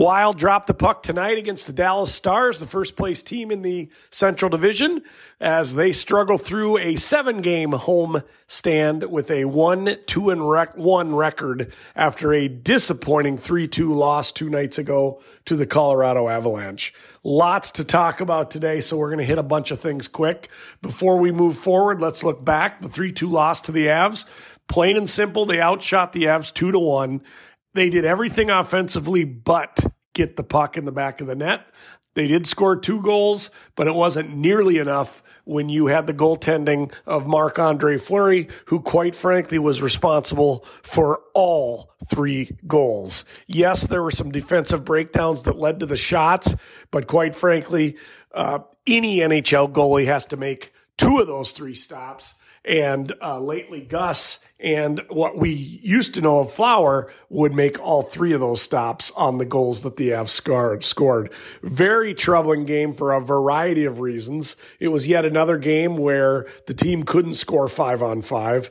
Wild dropped the puck tonight against the Dallas Stars, the first place team in the Central Division, as they struggle through a seven game home stand with a 1 2 and rec- 1 record after a disappointing 3 2 loss two nights ago to the Colorado Avalanche. Lots to talk about today, so we're going to hit a bunch of things quick. Before we move forward, let's look back. The 3 2 loss to the Avs. Plain and simple, they outshot the Avs 2 to 1. They did everything offensively but get the puck in the back of the net. They did score two goals, but it wasn't nearly enough when you had the goaltending of Marc Andre Fleury, who quite frankly was responsible for all three goals. Yes, there were some defensive breakdowns that led to the shots, but quite frankly, uh, any NHL goalie has to make two of those three stops. And uh, lately, Gus and what we used to know of Flower would make all three of those stops on the goals that the Avs scored. Scored very troubling game for a variety of reasons. It was yet another game where the team couldn't score five on five.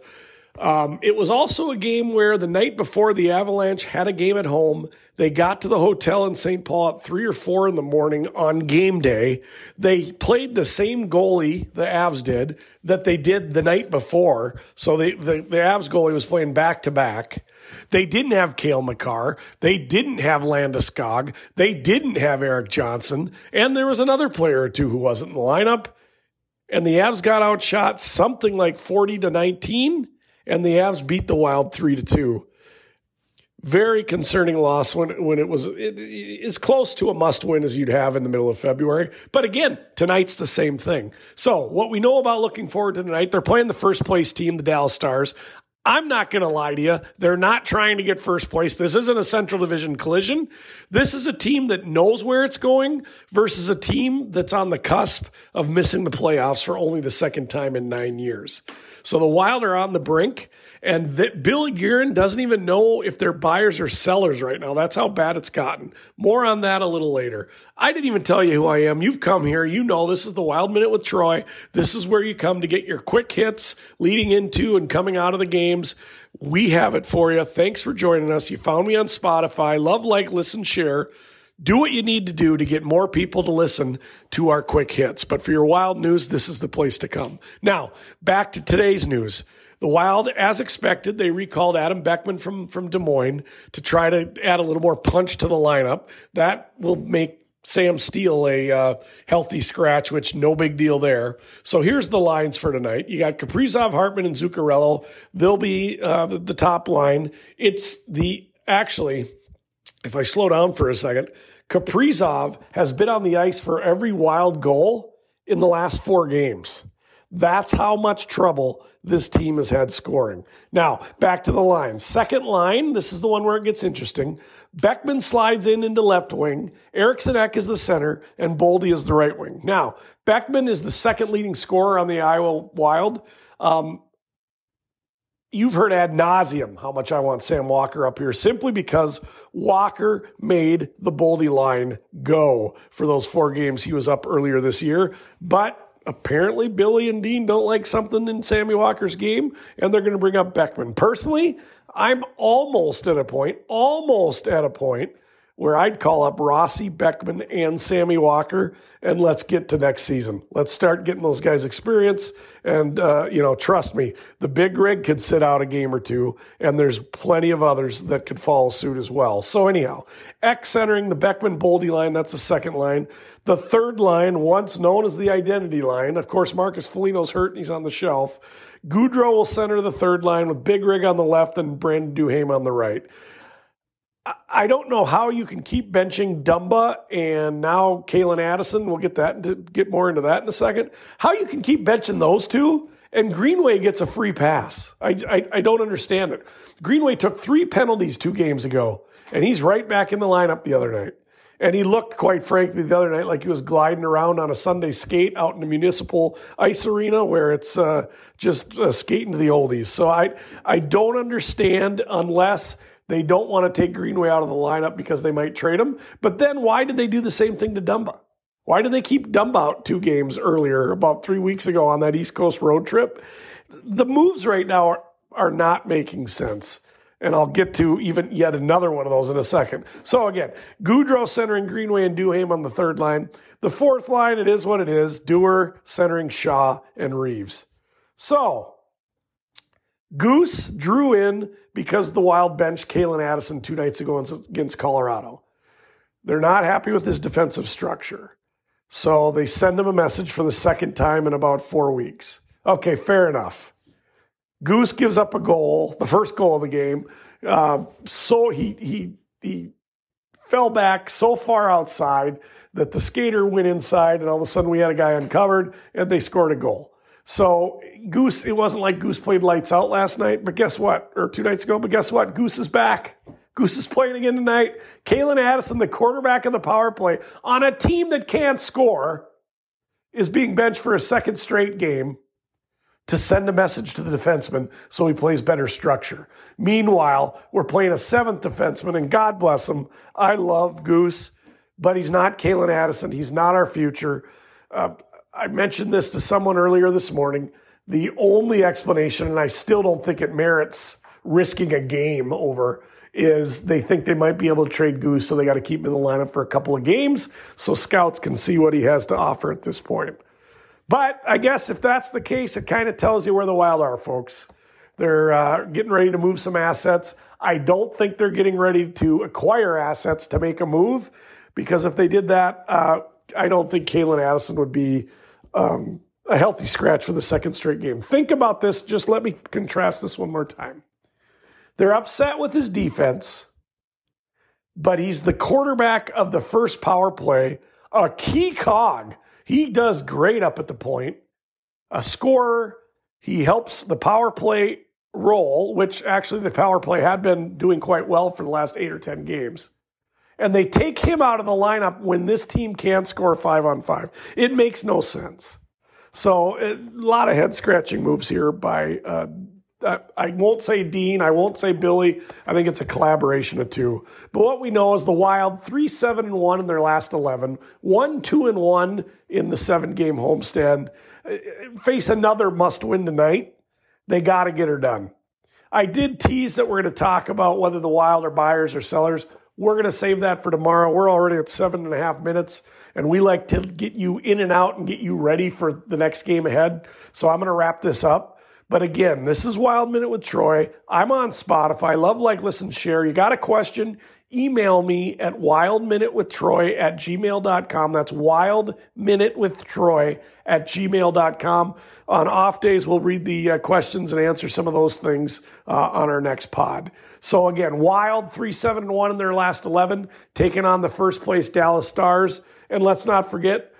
Um, it was also a game where the night before the Avalanche had a game at home. They got to the hotel in St. Paul at three or four in the morning on game day. They played the same goalie, the Avs did, that they did the night before. So the, the Avs goalie was playing back to back. They didn't have Cale Makar. They didn't have Landeskog. They didn't have Erik Johnson. And there was another player or two who wasn't in the lineup. And the Avs got outshot something like 40 to 19 and the Avs beat the Wild three to two. Very concerning loss when when it was it, as close to a must win as you'd have in the middle of February. But again, tonight's the same thing. So what we know about looking forward to tonight, they're playing the first place team, the Dallas Stars. I'm not going to lie to you. They're not trying to get first place. This isn't a Central Division collision. This is a team that knows where it's going versus a team that's on the cusp of missing the playoffs for only the second time in nine years. So the Wild are on the brink, and that Billy Guerin doesn't even know if they're buyers or sellers right now. That's how bad it's gotten. More on that a little later. I didn't even tell you who I am. You've come here. You know this is the Wild Minute with Troy. This is where you come to get your quick hits leading into and coming out of the games. We have it for you. Thanks for joining us. You found me on Spotify. Love, like, listen, share do what you need to do to get more people to listen to our quick hits. But for your wild news, this is the place to come. Now, back to today's news. The Wild, as expected, they recalled Adam Beckman from, from Des Moines to try to add a little more punch to the lineup. That will make Sam Steel a uh, healthy scratch, which no big deal there. So here's the lines for tonight. You got Kaprizov, Hartman, and Zuccarello. They'll be uh, the top line. It's the actually if I slow down for a second, Kaprizov has been on the ice for every wild goal in the last four games. That's how much trouble this team has had scoring. Now, back to the line. Second line, this is the one where it gets interesting. Beckman slides in into left wing. Eriksson Ek is the center, and Boldy is the right wing. Now, Beckman is the second leading scorer on the Iowa Wild. Um, You've heard ad nauseum how much I want Sam Walker up here simply because Walker made the Boldy line go for those four games he was up earlier this year. But apparently, Billy and Dean don't like something in Sammy Walker's game, and they're going to bring up Beckman. Personally, I'm almost at a point, almost at a point where I'd call up Rossi, Beckman, and Sammy Walker, and let's get to next season. Let's start getting those guys experience. And, uh, you know, trust me, the big rig could sit out a game or two, and there's plenty of others that could follow suit as well. So, anyhow, Ek centering the Beckman Boldy line, that's the second line. The third line, once known as the identity line, of course, Marcus Foligno's hurt and he's on the shelf. Gaudreau will center the third line with Big Rig on the left and Brandon Duhaime on the right. I don't know how you can keep benching Dumba and now Calen Addison. We'll get that to get more into that in a second. How you can keep benching those two and Greenway gets a free pass. I, I, I don't understand it. Greenway took three penalties two games ago, and he's right back in the lineup the other night. And he looked, quite frankly, the other night like he was gliding around on a Sunday skate out in the municipal ice arena where it's uh, just uh, skating to the oldies. So I I don't understand unless they don't want to take Greenway out of the lineup because they might trade him. But then why did they do the same thing to Dumba? Why did they keep Dumba out two games earlier, about three weeks ago on that East Coast road trip? The moves right now are, are not making sense. And I'll get to even yet another one of those in a second. So again, Gaudreau centering Greenway and Duhaime on the third line. The fourth line, it is what it is. Dewar centering Shaw and Reaves. So Goose drew in because the Wild bench Calen Addison two nights ago against Colorado. They're not happy with his defensive structure. So they send him a message for the second time in about four weeks. Okay, fair enough. Goose gives up a goal, the first goal of the game. Uh, so he he he fell back so far outside that the skater went inside, and all of a sudden we had a guy uncovered, and they scored a goal. So Goose, it wasn't like Goose played lights out last night, but guess what? Or two nights ago, but guess what? Goose is back. Goose is playing again tonight. Calen Addison, the quarterback of the power play, on a team that can't score, is being benched for a second straight game to send a message to the defenseman so he plays better structure. Meanwhile, we're playing a seventh defenseman, and God bless him. I love Goose, but he's not Calen Addison. He's not our future. Uh, I mentioned this to someone earlier this morning. The only explanation, and I still don't think it merits risking a game over, is they think they might be able to trade Goose, so they got to keep him in the lineup for a couple of games so scouts can see what he has to offer at this point. But I guess if that's the case, it kind of tells you where the Wild are, folks. They're uh, getting ready to move some assets. I don't think they're getting ready to acquire assets to make a move because if they did that, uh, I don't think Calen Addison would be um, a healthy scratch for the second straight game. Think about this. Just let me contrast this one more time. They're upset with his defense, but he's the quarterback of the first power play, a key cog. He does great up at the point, a scorer. He helps the power play roll, which actually the power play had been doing quite well for the last eight or 10 games and they take him out of the lineup when this team can't score five on five. It makes no sense. So a lot of head scratching moves here by. Uh, I won't say Dean. I won't say Billy. I think it's a collaboration of two. But what we know is the Wild three seven and one in their last eleven, one two and one in the seven game homestand. Uh, face another must win tonight. They got to get her done. I did tease that we're going to talk about whether the Wild are buyers or sellers. We're going to save that for tomorrow. We're already at seven and a half minutes, and we like to get you in and out and get you ready for the next game ahead. So I'm going to wrap this up. But again, this is Wild Minute with Troy. I'm on Spotify. Love, like, listen, share. You got a question? Email me at wildminutewithtroy at gmail.com. That's wildminutewithtroy at gmail.com. On off days, we'll read the uh, questions and answer some of those things uh, on our next pod. So again, Wild 3 7 and 1 in their last 11, taking on the first place Dallas Stars. And let's not forget,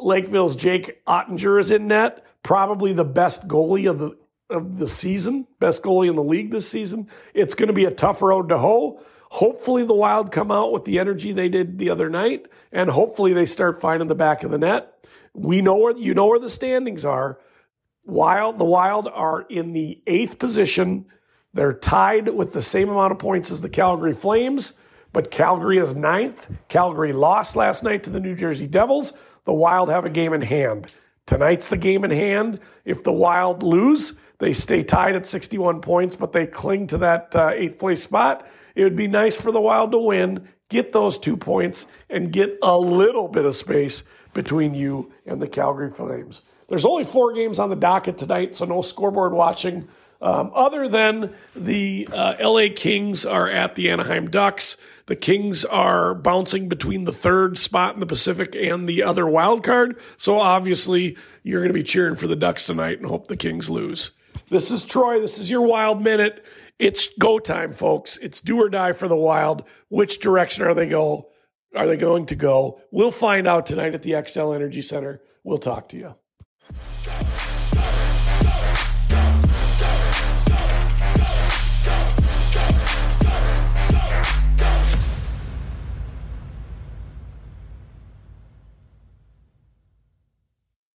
Lakeville's Jake Oettinger is in net, probably the best goalie of the of the season, best goalie in the league this season. It's going to be a tough road to hoe. Hopefully, the Wild come out with the energy they did the other night, and hopefully, they start finding the back of the net. We know where you know where the standings are. Wild, the Wild are in the eighth position. They're tied with the same amount of points as the Calgary Flames, but Calgary is ninth. Calgary lost last night to the New Jersey Devils. The Wild have a game in hand. Tonight's the game in hand. If the Wild lose, they stay tied at 61 points, but they cling to that uh, eighth place spot. It would be nice for the Wild to win, get those two points, and get a little bit of space between you and the Calgary Flames. There's only four games on the docket tonight, so no scoreboard watching. Um, other than the uh, LA Kings are at the Anaheim Ducks. The Kings are bouncing between the third spot in the Pacific and the other wild card. So obviously, you're going to be cheering for the Ducks tonight and hope the Kings lose. This is Troy. This is your Wild Minute. It's go time, folks. It's do or die for the Wild. Which direction are they go? Are they going to go? We'll find out tonight at the Xcel Energy Center. We'll talk to you.